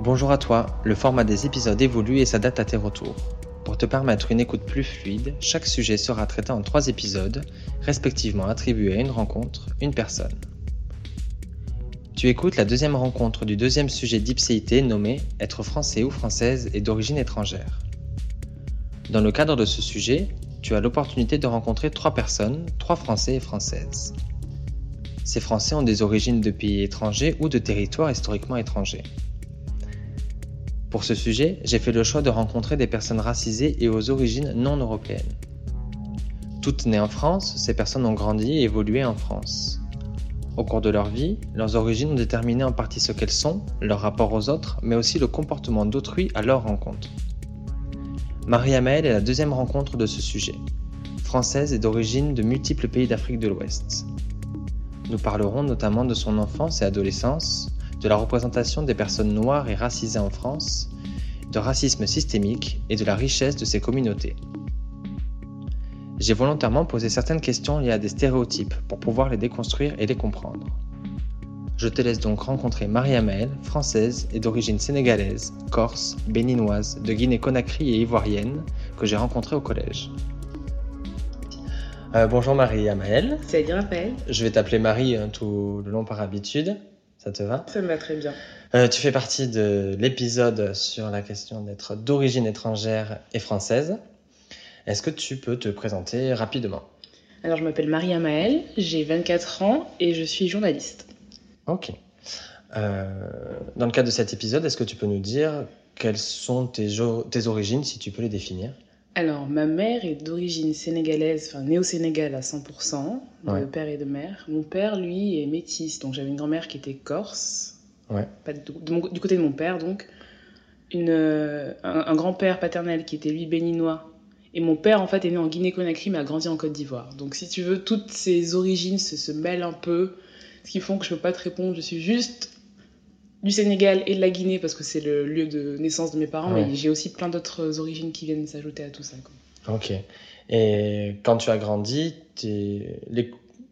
Bonjour à toi, le format des épisodes évolue et s'adapte à tes retours. Pour te permettre une écoute plus fluide, chaque sujet sera traité en trois épisodes, respectivement attribués à une rencontre, une personne. Tu écoutes la deuxième rencontre du deuxième sujet d'Ipséité nommé Être français ou française et d'origine étrangère. Dans le cadre de ce sujet, tu as l'opportunité de rencontrer trois personnes, trois Français et Françaises. Ces Français ont des origines de pays étrangers ou de territoires historiquement étrangers. Pour ce sujet, j'ai fait le choix de rencontrer des personnes racisées et aux origines non européennes. Toutes nées en France, ces personnes ont grandi et évolué en France. Au cours de leur vie, leurs origines ont déterminé en partie ce qu'elles sont, leur rapport aux autres, mais aussi le comportement d'autrui à leur rencontre. Marie-Amaëlle est la deuxième rencontre de ce sujet. Française et d'origine de multiples pays d'Afrique de l'Ouest. Nous parlerons notamment de son enfance et adolescence, de la représentation des personnes noires et racisées en France, de racisme systémique et de la richesse de ces communautés. J'ai volontairement posé certaines questions liées à des stéréotypes pour pouvoir les déconstruire et les comprendre. Je te laisse donc rencontrer Maria Maëlle, française et d'origine sénégalaise, corse, béninoise, de Guinée-Conakry et ivoirienne, que j'ai rencontrée au collège. Euh, bonjour Marie Amael. Salut Raphaël. Je vais t'appeler Marie hein, tout le long par habitude. Ça te va Ça me va très bien. Euh, tu fais partie de l'épisode sur la question d'être d'origine étrangère et française. Est-ce que tu peux te présenter rapidement? Alors je m'appelle Marie Amael, j'ai 24 ans et je suis journaliste. Ok. Euh, dans le cadre de cet épisode, est-ce que tu peux nous dire quelles sont tes, tes origines, si tu peux les définir? Alors, ma mère est d'origine sénégalaise, enfin néo sénégal à 100%, de père et de mère. Mon père, lui, est métis, donc j'avais une grand-mère qui était corse, ouais. pas du, du, côté de mon père, donc. Une, un, un grand-père paternel qui était lui béninois. Et mon père, en fait, est né en Guinée-Conakry, mais a grandi en Côte d'Ivoire. Donc, si tu veux, toutes ces origines se, se mêlent un peu ce qui font que je peux pas te répondre. Je suis juste du Sénégal et de la Guinée parce que c'est le lieu de naissance de mes parents, ouais. mais j'ai aussi plein d'autres origines qui viennent s'ajouter à tout ça. Quoi. Ok. Et quand tu as grandi, les...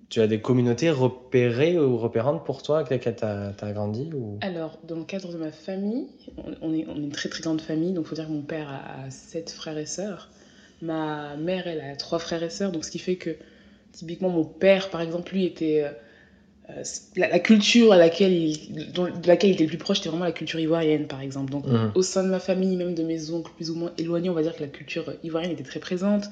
tu as des communautés repérées ou repérantes pour toi avec lesquelles tu as, as, grandi ou... Alors, dans le cadre de ma famille, on est, on est une très très grande famille, donc il faut dire que mon père a sept frères et sœurs. Ma mère, elle a trois frères et sœurs, donc ce qui fait que typiquement mon père, par exemple, lui était euh, la, la, culture à laquelle il, dont, de laquelle il était le plus proche, c'était vraiment la culture ivoirienne, par exemple. Donc, mmh. au sein de ma famille, même de mes oncles plus ou moins éloignés, on va dire que la culture ivoirienne était très présente.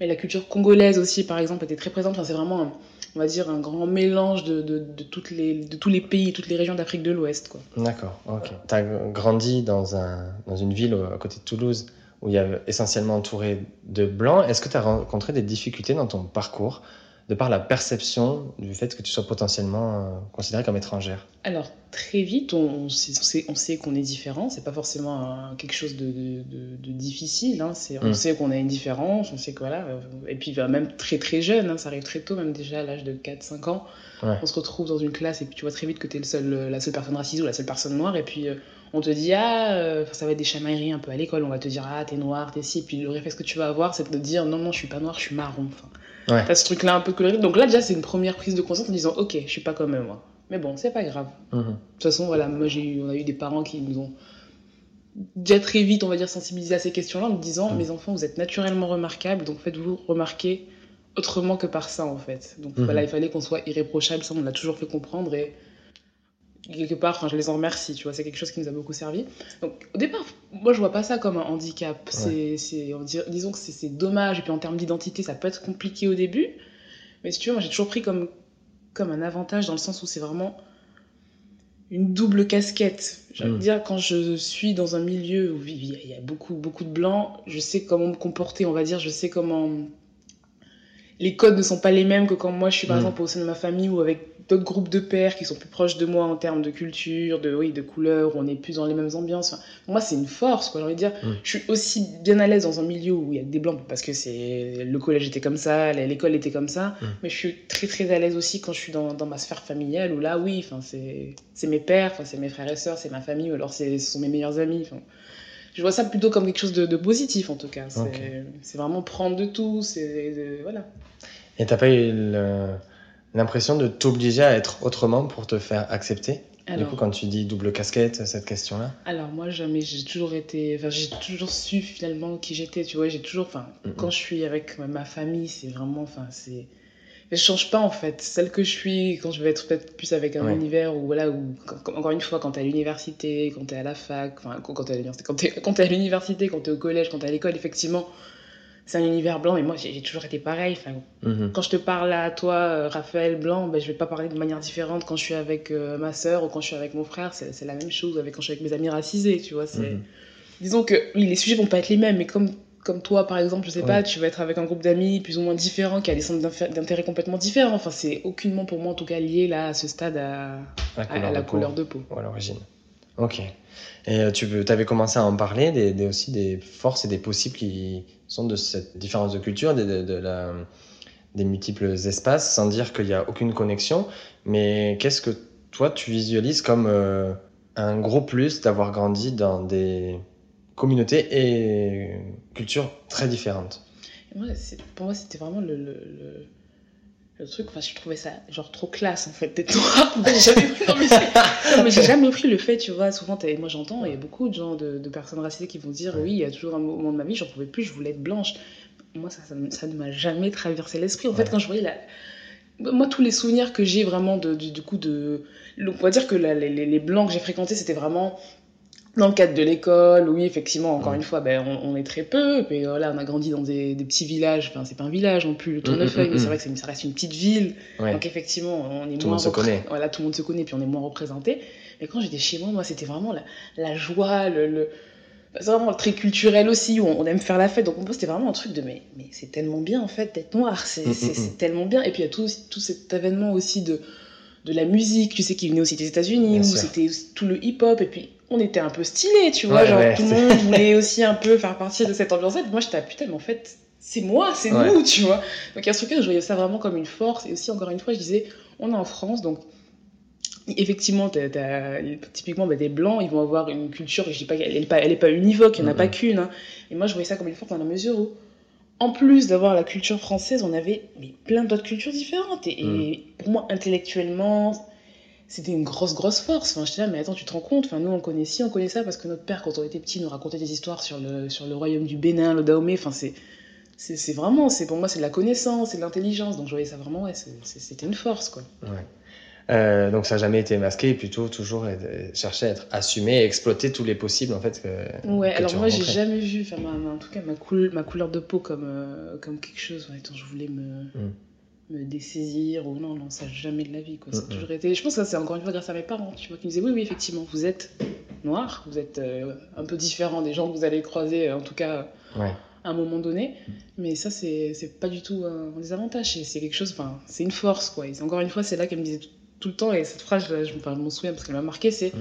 Mais la culture congolaise aussi, par exemple, était très présente. Enfin, c'est vraiment, un, on va dire, un grand mélange de, de, de, toutes les, de tous les pays, toutes les régions d'Afrique de l'Ouest. D'accord, ok. Tu as grandi dans, un, dans une ville à côté de Toulouse où il y a essentiellement entouré de blancs. Est-ce que tu as rencontré des difficultés dans ton parcours de par la perception du fait que tu sois potentiellement euh, considérée comme étrangère Alors, très vite, on, sait, on sait qu'on est différent. C'est pas forcément euh, quelque chose de, de, de, de difficile. Hein. On mm. sait qu'on a une différence, on sait que voilà. Euh, et puis, même très très jeune, hein, ça arrive très tôt, même déjà à l'âge de 4-5 ans. Ouais. On se retrouve dans une classe et puis tu vois très vite que tu es le seul, la seule personne racisée ou la seule personne noire. Et puis, on te dit, ah, ça va être des chamailleries un peu à l'école. On va te dire, ah, t'es noir, t'es ci. Et puis, le réflexe que tu vas avoir, c'est de dire, non, non, je suis pas noir, je suis marron. Enfin, Ouais. T'as ce truc-là un peu coloré. Donc là, déjà, c'est une première prise de conscience en disant Ok, je suis pas comme eux, moi. Mais bon, c'est pas grave. Mmh. De toute façon, voilà, moi, j'ai eu, on a eu des parents qui nous ont déjà très vite, on va dire, sensibilisé à ces questions-là en me disant mmh. Mes enfants, vous êtes naturellement remarquables, donc faites-vous remarquer autrement que par ça, en fait. Donc mmh. voilà, il fallait qu'on soit irréprochable, ça, on l'a toujours fait comprendre. Et quelque part, enfin, je les en remercie, tu vois, c'est quelque chose qui nous a beaucoup servi. Donc, au départ, moi, je vois pas ça comme un handicap. Ouais. C'est, disons que c'est dommage, et puis en termes d'identité, ça peut être compliqué au début. Mais si tu veux, moi, j'ai toujours pris comme, comme un avantage dans le sens où c'est vraiment une double casquette. J'ai envie de dire, quand je suis dans un milieu où il y a beaucoup, beaucoup de blancs, je sais comment me comporter, on va dire, je sais comment. Les codes ne sont pas les mêmes que quand moi je suis par Mm. exemple au sein de ma famille ou avec d'autres groupes de pères qui sont plus proches de moi en termes de culture, de, oui, de couleur, où on est plus dans les mêmes ambiances. Enfin, moi, c'est une force, quoi. J'ai envie de dire, Mm. je suis aussi bien à l'aise dans un milieu où il y a des blancs, parce que c'est le collège était comme ça, l'école était comme ça, Mm. mais je suis très très à l'aise aussi quand je suis dans, dans ma sphère familiale, où là, oui, enfin, c'est mes pères, enfin, c'est mes frères et sœurs, c'est ma famille, ou alors ce sont mes meilleurs amis. Enfin, je vois ça plutôt comme quelque chose de, de positif, en tout cas. C'est Ok. c'est vraiment prendre de tout, c'est... de- Voilà. Et t'as pas eu l'impression de t'obliger à être autrement pour te faire accepter? Du coup, quand tu dis double casquette, cette question-là? Alors, moi, jamais. J'ai toujours été. Enfin, j'ai toujours su finalement qui j'étais. Tu vois, j'ai toujours. Enfin, quand je suis avec ma famille, c'est vraiment. Enfin, c'est. Je change pas en fait. Celle que je suis quand je vais être peut-être plus avec un univers ou voilà, ou encore une fois, quand t'es à l'université, quand t'es à la fac, enfin, quand t'es à l'université, quand t'es quand es à l'université, quand t'es au collège, quand t'es à l'école, effectivement, c'est un univers blanc, mais moi j'ai toujours été pareil. Enfin, mhm. Quand je te parle à toi, euh, Raphaël Blanc, ben, je vais pas parler de manière différente quand je suis avec euh, ma soeur ou quand je suis avec mon frère. C'est la même chose avec quand je suis avec mes amis racisés, tu vois. c'est mhm. Disons que oui, les sujets vont pas être les mêmes, mais comme, comme toi par exemple, je sais pas, tu vas être avec un groupe d'amis plus ou moins différents qui a des centres d'intérêt complètement différents. Enfin, c'est aucunement pour moi en tout cas lié là à ce stade à, la couleur, de, peau. Ou à l'origine. Ok. Et euh, tu avais commencé à en parler des, aussi des forces et des possibles qui sont de cette différence de culture, de, la, des multiples espaces, sans dire qu'il n'y a aucune connexion. Mais qu'est-ce que toi, tu visualises comme euh, un gros plus d'avoir grandi dans des communautés et cultures très différentes Pour moi, c'était vraiment le, le, le, truc, enfin, je trouvais ça genre trop classe en fait d'être noir. mais j'ai jamais pris le fait, tu vois. Souvent, moi j'entends, il y a beaucoup de gens, de, de, personnes racisées qui vont dire Oui, il y a toujours un moment de ma vie, j'en pouvais plus, je voulais être blanche. Moi, ça, ça, ne m'a jamais traversé l'esprit. En fait, quand je voyais la. Moi, tous les souvenirs que j'ai vraiment de, du, coup de. On va dire que les blancs que j'ai fréquentés, c'était vraiment dans le cadre de l'école, oui, effectivement, encore une fois, ben, on, est très peu. Et voilà, on a grandi dans des, des petits villages. Enfin, c'est pas un village non plus, le Tournefeuille, mais c'est vrai que ça reste une petite ville. Donc, effectivement, on est tout moins. Tout le monde se connaît. Voilà, tout le monde se connaît, puis on est moins représenté. Mais quand j'étais chez moi, moi, c'était vraiment la, la, joie, le. le... c'est vraiment très culturel aussi, où on, aime faire la fête. Donc, c'était vraiment un truc de mais, mais c'est tellement bien, en fait, d'être noir. C'est tellement bien. Et puis, il y a tout, tout cet événement aussi de de la musique, tu sais, qui venait aussi des États-Unis, où c'était tout le hip-hop, et puis on était un peu stylé, tu vois, genre tout le monde voulait aussi un peu faire partie de cette ambiance-là. Moi, j'étais, putain, mais en fait, c'est moi, c'est nous, tu vois. Donc, il y a ce truc-là, je voyais ça vraiment comme une force. Et aussi, encore une fois, je disais, on est en France, donc effectivement, typiquement bah, des blancs, ils vont avoir une culture, je dis pas qu'elle n'est pas, elle est pas univoque, il n'y en a pas qu'une. Hein. Et moi, je voyais ça comme une force dans la mesure où, en plus d'avoir la culture française, on avait mais, plein d'autres cultures différentes. Et, et, mm. pour moi, intellectuellement, c'était une grosse, grosse force. Enfin, j'étais là, mais attends, tu te rends compte? Enfin, nous, on connaît ci, on connaît ça, parce que notre père, quand on était petit, nous racontait des histoires sur le, sur le royaume du Bénin, le Dahomey. Enfin, c'est, c'est, vraiment, c'est, pour moi, c'est de la connaissance, c'est de l'intelligence. Donc, je voyais ça vraiment, ouais, c'était une force, quoi. Ouais. Euh, donc ça n'a jamais été masqué, plutôt toujours chercher à être assumé et exploiter tous les possibles en fait. Que, ouais, alors moi j'ai jamais vu, enfin, en tout cas ma, ma couleur de peau comme, euh, comme quelque chose ouais, dont je voulais me, mm me dessaisir ou non, non, ça jamais de la vie. Quoi. toujours été... Je pense que c'est encore une fois grâce à mes parents, tu vois, qui me disaient oui, oui, effectivement, vous êtes noir, vous êtes euh, un peu différent des gens que vous allez croiser, en tout cas à un moment donné. Mais ça, c'est pas du tout un désavantage, c'est quelque chose, enfin, c'est une force, quoi. Et encore une fois, c'est là qu'elle me disait tout, le temps, et cette phrase, je, je m'en souviens parce qu'elle m'a marqué, c'est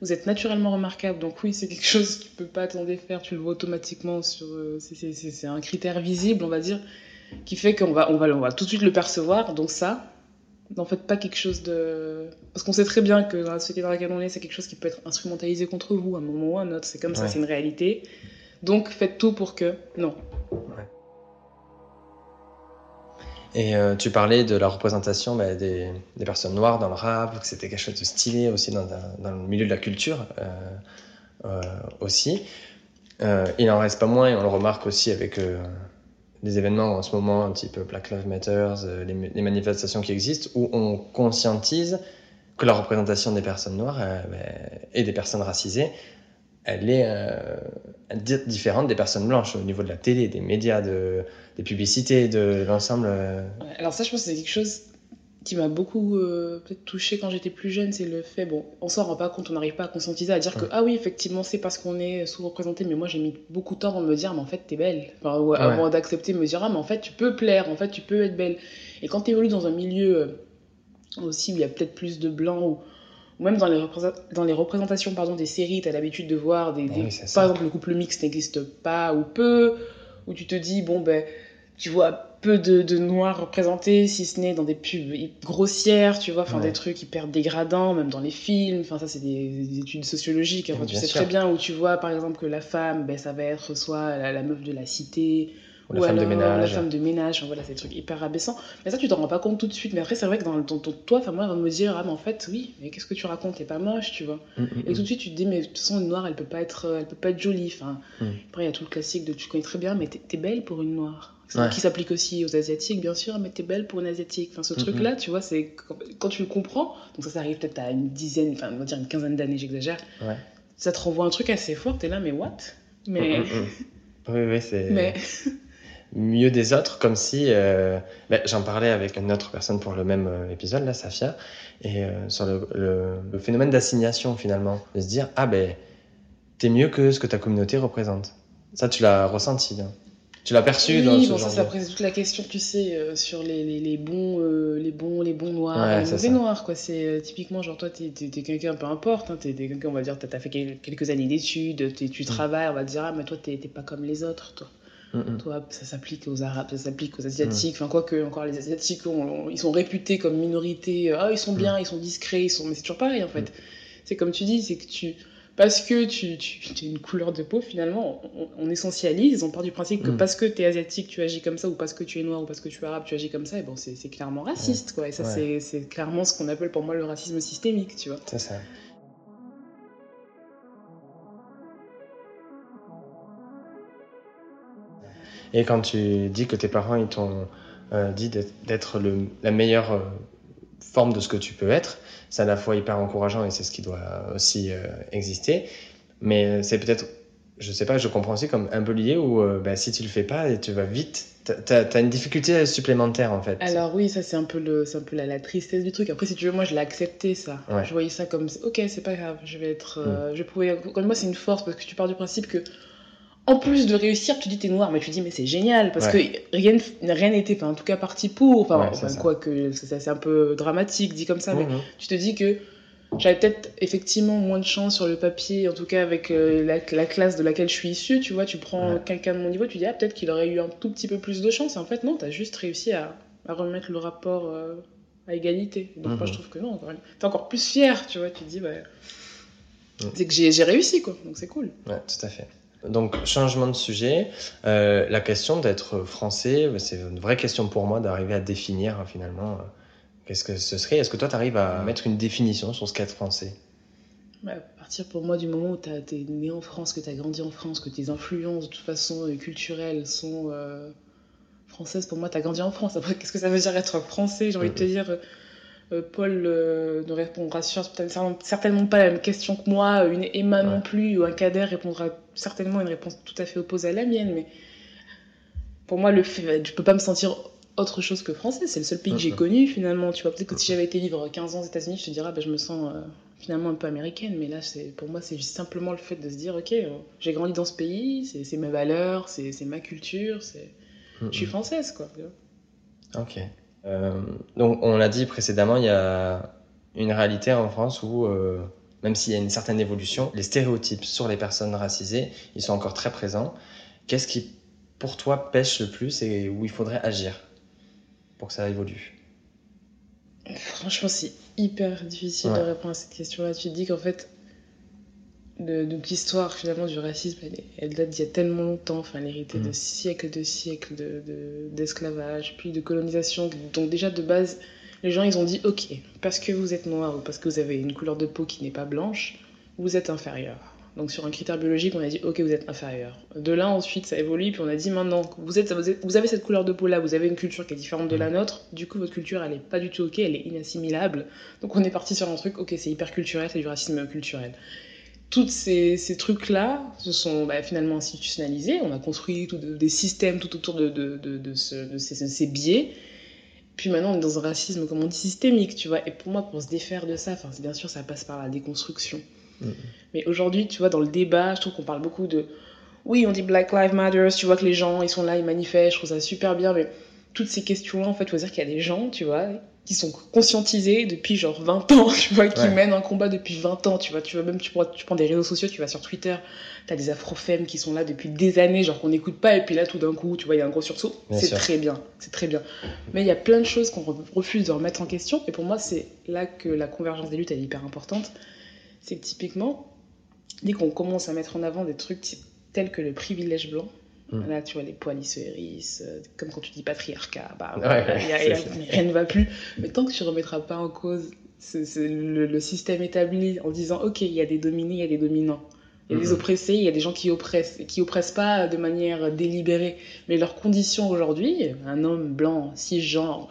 vous êtes naturellement remarquable. Donc oui, c'est quelque chose que tu peux pas t'en défaire, tu le vois automatiquement sur... Euh, c'est un critère visible, on va dire qui fait qu'on va, on va, on va tout de suite le percevoir. Donc ça, n'en faites pas quelque chose de... Parce qu'on sait très bien que dans la société dans laquelle on est, c'est quelque chose qui peut être instrumentalisé contre vous à un moment ou à un autre. C'est comme ça, c'est une réalité. Donc faites tout pour que... Non. Et euh, tu parlais de la représentation bah, des, des, personnes noires dans le rap, que c'était quelque chose de stylé aussi dans, dans, le milieu de la culture euh, euh, aussi. il n'en reste pas moins, et on le remarque aussi avec des événements en ce moment, type Black Lives Matter, euh, les, manifestations qui existent, où on conscientise que la représentation des personnes noires euh, ben, et des personnes racisées, elle est euh, différente des personnes blanches au niveau de la télé, des médias, de, des publicités, de l'ensemble. Alors ça, je pense que c'est quelque chose qui m'a beaucoup euh, peut-être touché quand j'étais plus jeune, c'est le fait, bon, on s'en rend pas compte, on n'arrive pas à conscientiser, à dire que, ah oui, effectivement, c'est parce qu'on est sous-représenté, mais moi j'ai mis beaucoup de temps avant de me dire, mais en fait, t'es belle. Enfin, avant d'accepter, me dire, ah, mais en fait, tu peux plaire, en fait, tu peux être belle. Et quand tu évolues dans un milieu euh, aussi où il y a peut-être plus de blancs, ou, même dans les, dans les représentations pardon, des séries, tu as l'habitude de voir, des, ah par exemple, le couple mixte n'existe pas ou peu, où tu te dis, bon, ben, tu vois peu de, de noirs représentés, si ce n'est dans des pubs grossières, tu vois, enfin des trucs hyper dégradants, même dans les films. Enfin, ça, c'est des, études sociologiques. Enfin, tu sais très bien où tu vois, par exemple, que la femme, ben, ça va être soit la, meuf de la cité, Ou la femme de ménage. La femme de ménage, enfin, voilà, c'est des trucs hyper abaissants. Mais ça, tu t'en rends pas compte tout de suite. Mais après, c'est vrai que dans ton, ton toi, enfin, moi, on va me dire, ah, mais en fait, oui, mais qu'est-ce que tu racontes? T'es pas moche, tu vois. Mm, mm, Et mm. tout de suite, tu te dis, mais de toute façon, une noire, elle peut pas être, elle peut pas être jolie. Enfin, Mm. Après, il y a tout le classique de tu connais très bien, mais t'es belle pour une noire. Ouais. Qui s'applique aussi aux Asiatiques, bien sûr, mais t'es belle pour une Asiatique. Enfin, ce Mm, truc-là, tu vois, c'est quand, tu le comprends, donc ça, ça arrive peut-être à une dizaine, enfin, on va dire une quinzaine d'années, j'exagère. Ouais. Ça te renvoie un truc assez fort, t'es là, mais what? Mais. Mm, mm, mm. Oui, oui, c'est mais... mieux des autres, comme si. euh, ben, J'en parlais avec une autre personne pour le même euh, épisode, là, Safia, et euh, sur le, le- le phénomène d'assignation, finalement. De se dire, ah ben, t'es mieux que ce que ta communauté représente. Ça, tu l'as ressenti, là. Tu l'as perçu Oui, dans ce bon, genre ça, ça pose toute la question, tu sais, euh, sur les, les, les bons, euh, les bons, les bons noirs, Ouais, les c'est mauvais ça. noirs, quoi. C'est euh, typiquement, genre, toi, t'es t'es quelqu'un, peu importe, hein, t'es quelqu'un, on va dire, t'as fait quel- quelques années d'études, tu travailles, on va te dire, ah, mais toi, t'es pas comme les autres, toi. Mm, mm. Toi, ça s'applique aux Arabes, ça s'applique aux Asiatiques. Enfin, quoi que, encore les Asiatiques, on- on- ils sont réputés comme minorité. Ah, ils sont bien, ils sont discrets, ils sont. Mais c'est toujours pareil, en fait. C'est comme tu dis, c'est que tu. Parce que tu, tu, tu as une couleur de peau, finalement, on, on essentialise, on part du principe que Mm. parce que tu es asiatique, tu agis comme ça, ou parce que tu es noir, ou parce que tu es arabe, tu agis comme ça, et bon, c'est clairement raciste, quoi. Et ça, Ouais. c'est- clairement ce qu'on appelle pour moi le racisme systémique, tu vois. C'est ça. Et quand tu dis que tes parents ils t'ont euh, dit d'être- la meilleure euh, forme de ce que tu peux être, c'est à la fois hyper encourageant et c'est ce qui doit aussi euh, exister. Mais euh, c'est peut-être, je sais pas, je comprends aussi comme un peu lié où euh, bah, si tu le fais pas tu vas vite, t'as as, une difficulté supplémentaire en fait. Alors oui, ça c'est un peu, le, un peu la, la tristesse du truc. Après, si tu veux, moi je l'ai accepté ça. Ouais. Je voyais ça comme, ok, c'est pas grave, je vais être... euh, je pouvais... Comme moi, c'est une force parce que tu pars du principe que, en plus de réussir, tu dis t'es noir, mais tu dis mais c'est génial parce Ouais. que rien rien n'était, enfin en tout cas parti pour. Enfin, Ouais, enfin, quoi que c'est un peu dramatique dit comme ça, mais Mhm. tu te dis que j'avais peut-être effectivement moins de chance sur le papier, en tout cas avec euh, la, la classe de laquelle je suis issue, tu vois, tu prends Ouais. quelqu'un de mon niveau, tu dis ah peut-être qu'il aurait eu un tout petit peu plus de chance, et en fait non, t'as juste réussi à, à remettre le rapport euh, à égalité. Donc moi Mhm. je trouve que non, encore t'es encore plus fier, tu vois, tu te dis Mhm. c'est que j'ai j'ai réussi quoi, donc c'est cool. Ouais, tout à fait. Donc, changement de sujet. Euh, la question d'être français, bah, c'est une vraie question pour moi d'arriver à définir hein, finalement euh, qu'est-ce que ce serait. Est-ce que toi, tu arrives à mettre une définition sur ce qu'est être français? Ouais, à partir pour moi du moment où t'as- t'es né en France, que t'as grandi en France, que tes influences de toute façon euh, culturelles sont euh, françaises, pour moi t'as grandi en France. Après, qu'est-ce que ça veut dire être français? J'ai envie de te dire, euh, euh, Paul euh, ne répondra certainement pas à la même question que moi, une Emma non plus, ou un Kader répondra certainement une réponse tout à fait opposée à la mienne, mais pour moi, le fait, je peux pas me sentir autre chose que français. C'est le seul pays que j'ai connu finalement. Tu vois, peut-être que si j'avais été vivre 15 ans aux États-Unis, je te dirais, bah, je me sens euh, finalement un peu américaine. Mais là, c'est pour moi, c'est juste simplement le fait de se dire, ok, euh, j'ai grandi dans ce pays, c'est c'est mes valeurs, c'est c'est ma culture, c'est je suis française quoi. Ok. Euh, donc, on l'a dit précédemment, il y a une réalité en France où, euh, même s'il y a une certaine évolution, les stéréotypes sur les personnes racisées, ils sont encore très présents. Qu'est-ce qui, pour toi, pêche le plus et où il faudrait agir pour que ça évolue? Franchement, c'est hyper difficile de répondre à cette question-là. Tu te dis qu'en fait, de, donc l'histoire finalement du racisme, elle, date d'il y a tellement longtemps. Enfin, elle héritait de Mhm. siècles de siècles de- de- d'esclavage, puis de colonisation. Donc déjà de base, les gens ils ont dit ok, parce que vous êtes noir ou parce que vous avez une couleur de peau qui n'est pas blanche, vous êtes inférieur. Donc sur un critère biologique, on a dit ok, vous êtes inférieur. De là ensuite, ça évolue, puis on a dit maintenant, vous, êtes, vous, êtes- vous avez cette couleur de peau là, vous avez une culture qui est différente de la nôtre, du coup votre culture elle est pas du tout ok, elle est inassimilable. Donc on est parti sur un truc, ok, c'est hyper culturel, c'est du racisme culturel. Tous ces, ces trucs-là se sont bah, finalement institutionnalisés, on a construit tout de- des systèmes tout autour de, de, de, de ce- de ces, ces biais. Puis maintenant, on est dans un racisme, comme on dit, systémique, tu vois. Et pour moi, pour se défaire de ça, bien sûr, ça passe par la déconstruction. Mhm. Mais aujourd'hui, tu vois, dans le débat, je trouve qu'on parle beaucoup de. Oui, on dit Black Lives Matter, tu vois que les gens, ils sont là, ils manifestent, je trouve ça super bien, mais toutes ces questions-là, en fait, il faut dire qu'il y a des gens, tu vois, qui sont conscientisés depuis genre 20 ans, tu vois, qui Ouais. mènent un combat depuis 20 ans, tu vois. Tu vois, même tu, prends- tu prends des réseaux sociaux, tu vas sur Twitter, t'as des afrofemmes qui sont là depuis des années, genre qu'on n'écoute pas, et puis là, tout d'un coup, tu vois, il y a un gros sursaut. C'est très bien, c'est très bien. Mais il y a plein de choses qu'on re- refuse de remettre en question, et pour moi, c'est là que la convergence des luttes, elle est hyper importante. C'est que typiquement, dès qu'on commence à mettre en avant des trucs tels que le privilège blanc, Mm. Là, tu vois, les poils, ils se hérissent. euh, Comme quand tu dis patriarcat, bah, Ouais, y a- y a- rien ne va plus. Mais tant que tu remettras pas en cause ce- ce- le, le système établi en disant, OK, il y a des dominés, il y a des dominants. Il y a des Mhm. oppressés, il y a des gens qui oppressent, et qui oppressent pas de manière délibérée. Mais leurs conditions aujourd'hui, un homme blanc, cisgenre,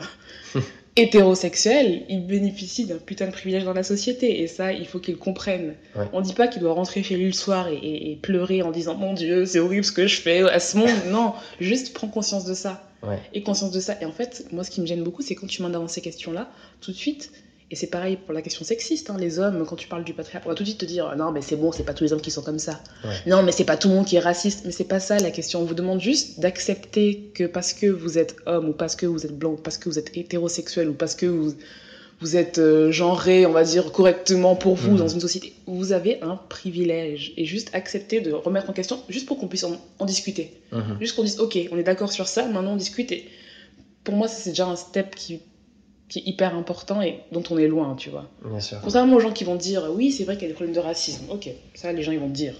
hétérosexuel, il bénéficie d'un putain de privilège dans la société. Et ça, il faut qu'il comprenne. Ouais. On dit pas qu'il doit rentrer chez lui le soir et, et- et pleurer en disant Mon Dieu, c'est horrible ce que je fais à ce monde. non, juste prends conscience de ça. Ouais. Et conscience de ça. Et en fait, moi, ce qui me gêne beaucoup, c'est quand tu m'en avances ces questions-là, tout de suite. Et c'est pareil pour la question sexiste, hein, les hommes, quand tu parles du patriarcat, on va tout de suite te dire non, mais c'est bon, c'est pas tous les hommes qui sont comme ça. Ouais. Non, mais c'est pas tout le monde qui est raciste. Mais c'est pas ça la question. On vous demande juste d'accepter que parce que vous êtes homme, ou parce que vous êtes blanc, ou parce que vous êtes hétérosexuel, ou parce que vous, vous êtes euh, genré, on va dire, correctement pour vous Mhm. dans une société, vous avez un privilège. Et juste accepter de remettre en question, juste pour qu'on puisse en, en discuter. Mhm. Juste qu'on dise, ok, on est d'accord sur ça, maintenant on discute. Et pour moi, c'est déjà un step qui, qui est hyper important et dont on est loin, tu vois. Bien sûr. Contrairement aux gens qui vont dire, oui, c'est vrai qu'il y a des problèmes de racisme. Ok, ça, les gens, ils vont dire.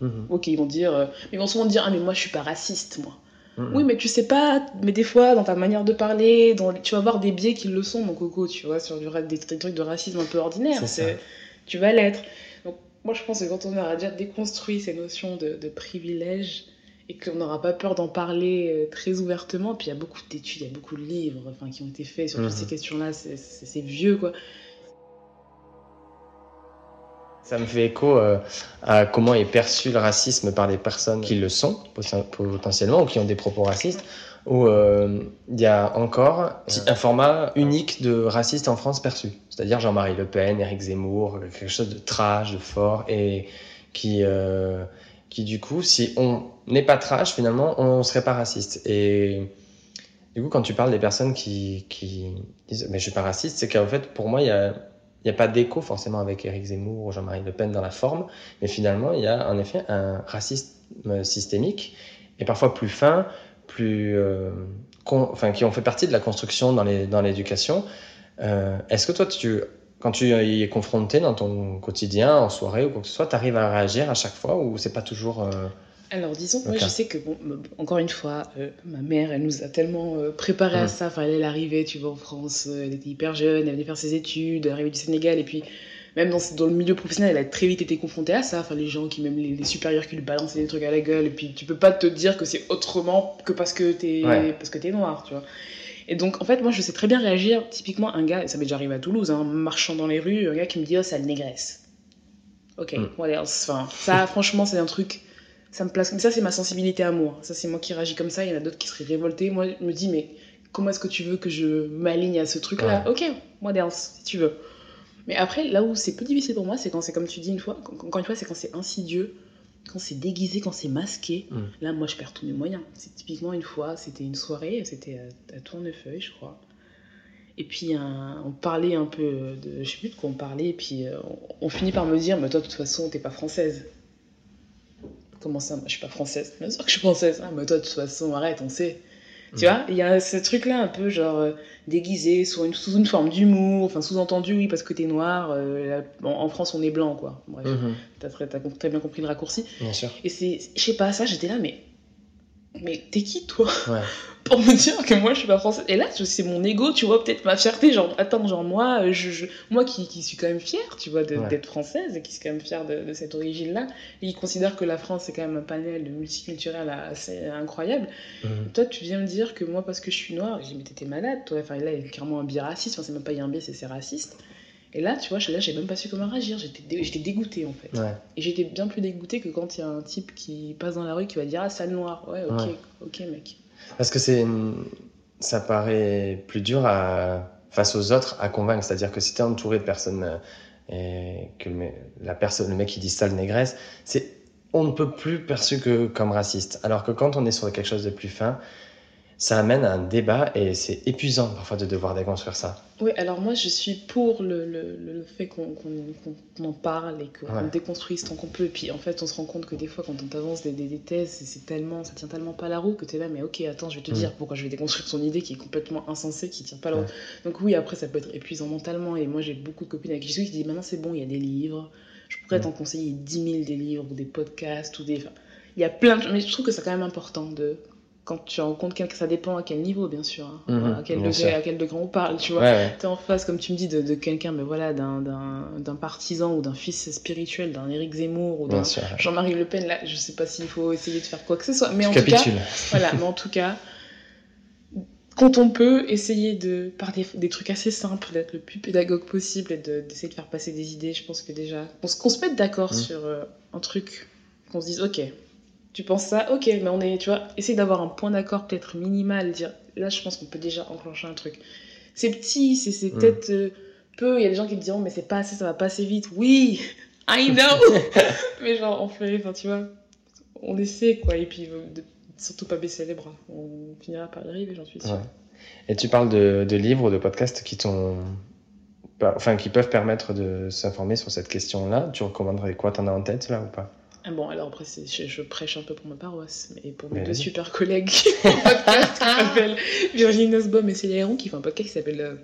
Mhm. Ok, ils vont dire, euh, ils vont souvent dire, ah, mais moi, je suis pas raciste, moi. Mhm. Oui, mais tu sais pas, mais des fois, dans ta manière de parler, dans, tu vas avoir des biais qui le sont, mon coco, tu vois, sur du, des, des trucs de racisme un peu ordinaires. C'est Tu vas l'être. Donc, moi, je pense que quand on aura déjà déconstruit ces notions de, de privilège et qu'on n'aura pas peur d'en parler euh, très ouvertement, puis il y a beaucoup d'études, il y a beaucoup de livres enfin, qui ont été faits sur Mhm. toutes ces questions-là, c'est- vieux, quoi. Ça me fait écho euh, à comment est perçu le racisme par les personnes qui le sont poten- potentiellement ou qui ont des propos racistes. Où euh, il y a encore un format unique de raciste en France perçu. C'est-à-dire Jean-Marie Le Pen, Éric Zemmour, quelque chose de trash, de fort et qui, euh, qui du coup, si on n'est pas trash, finalement, on serait pas raciste. Et du coup, quand tu parles des personnes qui, qui disent mais je suis pas raciste, c'est qu'en fait, pour moi, il y a il n'y a pas d'écho forcément avec Éric Zemmour ou Jean-Marie Le Pen dans la forme, mais finalement, il y a en effet un racisme systémique et parfois plus fin, plus, euh, enfin, qui ont fait partie de la construction dans les- dans l'éducation. Euh, Est-ce que toi, tu, quand tu y es confronté dans ton quotidien, en soirée ou quoi que ce soit, tu arrives à réagir à chaque fois ou c'est pas toujours. euh, Alors, disons, moi, je sais que, bon, encore une fois, euh, ma mère, elle nous a tellement euh, préparé à Mhm. ça. Enfin, elle est arrivée, tu vois, en France, euh, elle était hyper jeune, elle venait faire ses études, elle arrivée du Sénégal, et puis, même dans, dans le milieu professionnel, elle a très vite été confrontée à ça. Enfin, les gens qui, même les, les supérieurs qui lui balançaient des trucs à la gueule, et puis, tu peux pas te dire que c'est autrement que parce que t'es Ouais. parce que t'es noir, tu vois. Et donc, en fait, moi, je sais très bien réagir. Typiquement, un gars, et ça m'est déjà arrivé à Toulouse, hein, marchant dans les rues, un gars qui me dit, oh, ça le négresse. Ok, Mm. what else? Enfin, ça, franchement, c'est un truc ça me place. Mais ça, c'est ma sensibilité à moi. Ça, c'est moi qui réagis comme ça. Il y en a d'autres qui seraient révoltés. Moi, je me dis, mais comment est-ce que tu veux que je m'aligne à ce truc-là? Ok, moi, dance, si tu veux. Mais après, là où c'est plus difficile pour moi, c'est quand c'est comme tu dis une fois, quand- encore une fois, c'est quand c'est insidieux, quand c'est déguisé, quand c'est masqué. Mm. Là, moi, je perds tous mes moyens. C'est typiquement une fois, c'était une soirée, c'était à, à Tournefeuille, je crois. Et puis, un- on parlait un peu de. Je sais plus de quoi on parlait, et puis euh, on, on finit par me dire, mais toi, de toute façon, t'es pas française. Comment ça, je suis pas française Bien sûr que je suis française. Ah, mais toi, de toute façon, arrête, on sait. Tu Mm. vois, il y a ce truc-là un peu genre euh, déguisé sous une, sous une forme d'humour, enfin sous-entendu, oui, parce que t'es noir. euh, en, en France, on est blanc, quoi. Bref, Mhm. t'as très, très bien compris le raccourci. Bien sûr. Et c'est, je sais pas, ça, j'étais là, mais. Mais t'es qui, toi Ouais. Pour me dire que moi, je suis pas française. Et là, c'est mon ego, tu vois, peut-être ma fierté. Genre, attends, genre, moi, je, je- moi qui, qui suis quand même fière, tu vois, Ouais. d'être française et qui suis quand même fière de, de cette origine-là. Et il considère que la France, c'est quand même un panel multiculturel assez incroyable. Mhm. Toi, tu viens me dire que moi, parce que je suis noire, j'ai dit, mais t'étais malade, toi. Enfin, là, il y a clairement un biais raciste. Enfin, c'est même pas un biais, c'est c'est raciste. Et là, tu vois, là, j'ai même pas su comment réagir. J'étais dé- j'étais dégoûtée, en fait. Ouais. Et j'étais bien plus dégoûtée que quand il y a un type qui passe dans la rue qui va dire Ah, sale noir. Ouais, ok, Ouais. ok, mec. Parce que c'est, ça paraît plus dur à, face aux autres à convaincre. C'est-à-dire que si tu es entouré de personnes euh, et que le, la personne, le mec qui dit sale négresse, c'est on ne peut plus perçu que comme raciste. Alors que quand on est sur quelque chose de plus fin, ça amène à un débat et c'est épuisant parfois de devoir déconstruire ça. Oui, alors moi, je suis pour le, le, le- fait qu'on qu'on- qu'on en parle et qu'on Ouais. déconstruise tant qu'on peut. Et puis, en fait, on se rend compte que des fois, quand on t'avance des, des, des thèses, c'est- tellement, ça tient tellement pas la roue que t'es là, mais ok, attends, je vais te Mm. dire pourquoi je vais déconstruire son idée qui est complètement insensée, qui tient pas la Ouais. route. Donc oui, après, ça peut être épuisant mentalement. Et moi, j'ai beaucoup de copines avec qui je suis qui disent, maintenant, c'est bon, il y a des livres. Je pourrais Mm. t'en conseiller 10 000 des livres ou des podcasts ou des... enfin, Il y a plein de... Mais je trouve que c'est quand même important de quand tu rencontres quelqu'un, ça dépend à quel niveau, bien sûr. Hein. Mhm, à, quel degré, à quel degré on parle, tu vois. Ouais, ouais. T'es en face, comme tu me dis, de, de quelqu'un, mais voilà, d'un- d'un d'un partisan ou d'un fils spirituel, d'un Éric Zemmour ou d'un. Jean-Marie Le Pen. Là, je sais pas s'il faut essayer de faire quoi que ce soit, mais en tout cas, voilà, mais en tout cas, quand on peut, essayer de, par des, des trucs assez simples, d'être le plus pédagogue possible et de- d'essayer de, faire passer des idées, je pense que déjà, qu'on se, qu'on se mette d'accord Mm. sur euh, un truc, qu'on se dise, ok, tu penses ça, ok, mais on est, tu vois, essayer d'avoir un point d'accord peut-être minimal, dire, là, je pense qu'on peut déjà enclencher un truc. C'est petit, c'est c'est Mm. peut-être euh, peu, il y a des gens qui te diront, mais c'est pas assez, ça va pas assez vite. Oui, I know! mais genre, on fait, enfin, tu vois, on essaie, quoi, et puis euh, de- surtout pas baisser les bras. On finira par y arriver, j'en suis sûre. Ouais. Et tu parles de, de livres ou de podcasts qui t'ont. Enfin, qui peuvent permettre de s'informer sur cette question-là. Tu recommanderais quoi? T'en as en tête là ou pas? Bon, alors après, je, je prêche un peu pour ma paroisse, mais pour mes deux super collègues qui font un podcast qui s'appelle Virginie Nussbaum et Célia Héron, qui font un podcast qui s'appelle euh,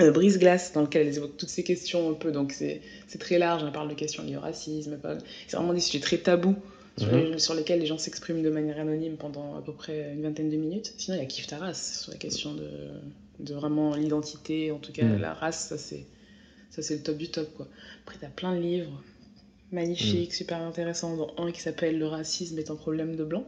euh, Brise-Glace, dans lequel elles évoquent toutes ces questions un peu, donc c'est très large, on parle de questions liées au racisme, c'est vraiment des sujets très tabous, sur, Mhm. les- sur lesquels les gens s'expriment de manière anonyme pendant à peu près une vingtaine de minutes. Sinon, il y a Kif Taras, sur la question de, de vraiment l'identité, en tout cas Mhm. la race, ça c'est le top du top, quoi. Après, t'as plein de livres magnifiques, super intéressants, dont un qui s'appelle Le racisme est un problème de blanc,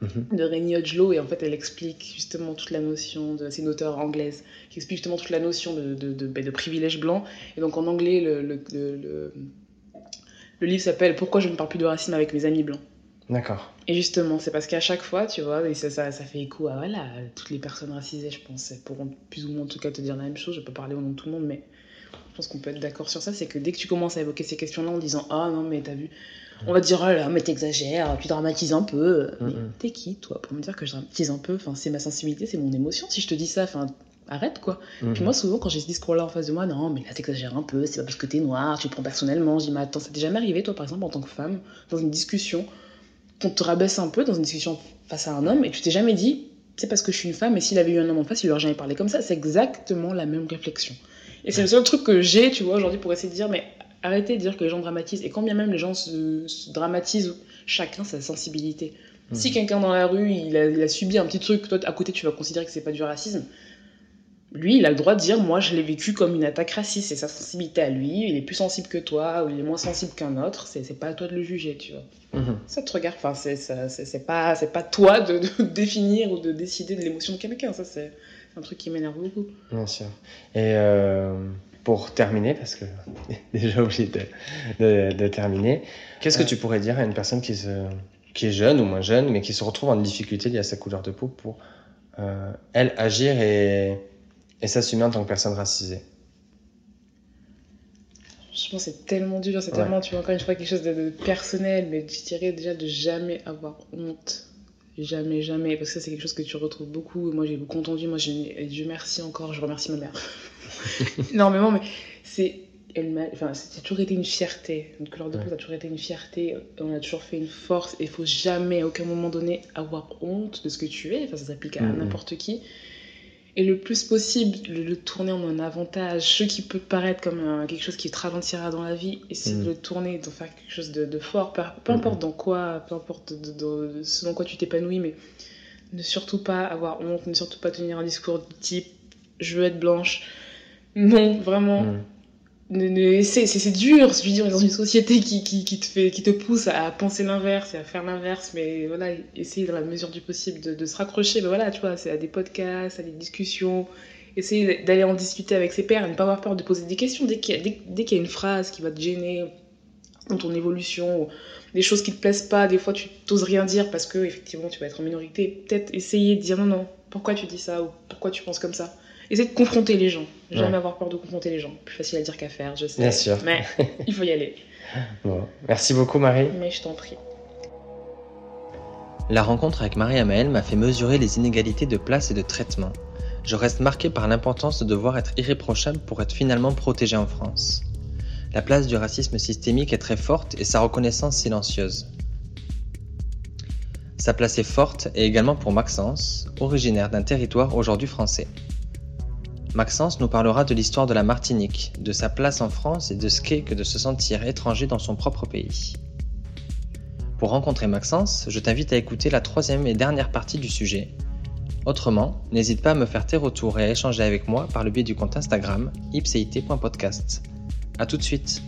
Mhm. de Rémi Hodgelo, et en fait, elle explique justement toute la notion de. C'est une auteure anglaise qui explique justement toute la notion de, de, de, ben, de privilège blanc. Et donc, en anglais, le, le, le, le- livre s'appelle Pourquoi je ne parle plus de racisme avec mes amis blancs. D'accord. Et justement, c'est parce qu'à chaque fois, tu vois, et ça, ça, ça fait écho à voilà, toutes les personnes racisées, je pense, elles pourront plus ou moins en tout cas te dire la même chose. Je peux parler au nom de tout le monde, mais pense qu'on peut être d'accord sur ça. C'est que dès que tu commences à évoquer ces questions-là en disant Ah non, mais t'as vu, on va te dire Oh là, mais t'exagères, tu dramatises un peu. Mais Mhm. t'es qui, toi, pour me dire que je dramatise un peu? Enfin, c'est ma sensibilité, c'est mon émotion. Si je te dis ça, enfin, arrête quoi. Mhm. Puis moi, souvent, quand j'ai ce discours-là en face de moi, non, mais là, t'exagères un peu, c'est pas parce que t'es noir, tu le prends personnellement. Je dis, mais attends, ça t'est jamais arrivé, toi, par exemple, en tant que femme, dans une discussion, qu'on te rabaisse un peu, dans une discussion face à un homme, et tu t'es jamais dit, c'est parce que je suis une femme, et s'il avait eu un homme en face, il lui aurait jamais parlé comme ça. C'est exactement la même réflexion. Et c'est le seul truc que j'ai, tu vois, aujourd'hui, pour essayer de dire, mais arrêtez de dire que les gens dramatisent. Et quand bien même les gens se, se dramatisent, chacun sa sensibilité. Mhm. Si quelqu'un dans la rue, il a, il a subi un petit truc, toi, à côté, tu vas considérer que c'est pas du racisme, lui, il a le droit de dire, moi, je l'ai vécu comme une attaque raciste, c'est sa sensibilité à lui, il est plus sensible que toi, ou il est moins sensible qu'un autre, c'est pas à toi de le juger, tu vois. Mhm. Ça te regarde, enfin, c'est pas, pas toi de, de définir ou de décider de l'émotion de quelqu'un, ça, c'est un truc qui m'énerve beaucoup. Bien sûr. Et euh, pour terminer, parce que déjà obligé de, de, de terminer, qu'est-ce que tu pourrais dire à une personne qui, se, qui est jeune ou moins jeune, mais qui se retrouve en difficulté liée à sa couleur de peau pour, euh, elle, agir et, et s'assumer en tant que personne racisée? Je pense que c'est tellement dur, c'est Ouais. tellement, tu vois, encore une fois, quelque chose de, de personnel, mais je dirais déjà de jamais avoir honte. Jamais, jamais. Parce que ça, c'est quelque chose que tu retrouves beaucoup. Moi, j'ai beaucoup entendu. Moi, je, Dieu merci encore, je remercie ma mère. Énormément, mais c'est. Elle m'a, enfin, c'est toujours été une fierté. Notre couleur de peau, ça a toujours été une fierté. On a toujours fait une force. Et il faut jamais, à aucun moment donné, avoir honte de ce que tu es. Enfin, ça s'applique à Mhm. n'importe qui et le plus possible le, le tourner en un avantage, ce qui peut paraître comme un- quelque chose qui te ralentira dans la vie, essayer Mhm. de le tourner, de faire quelque chose de, de fort, peu, peu importe dans quoi, peu importe de, de- ce dans quoi tu t'épanouis, mais ne surtout pas avoir honte, ne surtout pas tenir un discours du type je veux être blanche. Non, vraiment, Mhm. C'est dur, je veux dire, dans une société qui, qui, qui te, fait, qui te pousse à penser l'inverse et à faire l'inverse, mais voilà, essayer dans la mesure du possible de, se raccrocher, mais voilà, tu vois, c'est à des podcasts, à des discussions, essayer d'aller en discuter avec ses pairs, ne pas avoir peur de poser des questions dès qu'il y, y a une phrase qui va te gêner dans ton évolution, des choses qui te plaisent pas, des fois tu t'oses rien dire parce que effectivement tu vas être en minorité, peut-être essayer de dire non, non, pourquoi tu dis ça, ou pourquoi tu penses comme ça? Essayer de confronter les gens. Jamais Ouais. avoir peur de confronter les gens. Plus facile à dire qu'à faire, je sais. Bien sûr. Mais il faut y aller. Bon. Merci beaucoup, Marie. Mais je t'en prie. La rencontre avec Marie-Amaël m'a fait mesurer les inégalités de place et de traitement. Je reste marqué par l'importance de devoir être irréprochable pour être finalement protégé en France. La place du racisme systémique est très forte et sa reconnaissance silencieuse. Sa place est forte et également pour Maxence, originaire d'un territoire aujourd'hui français. Maxence nous parlera de l'histoire de la Martinique, de sa place en France et de ce qu'est que de se sentir étranger dans son propre pays. Pour rencontrer Maxence, je t'invite à écouter la troisième et dernière partie du sujet. Autrement, n'hésite pas à me faire tes retours et à échanger avec moi par le biais du compte Instagram ipcit.podcast. A tout de suite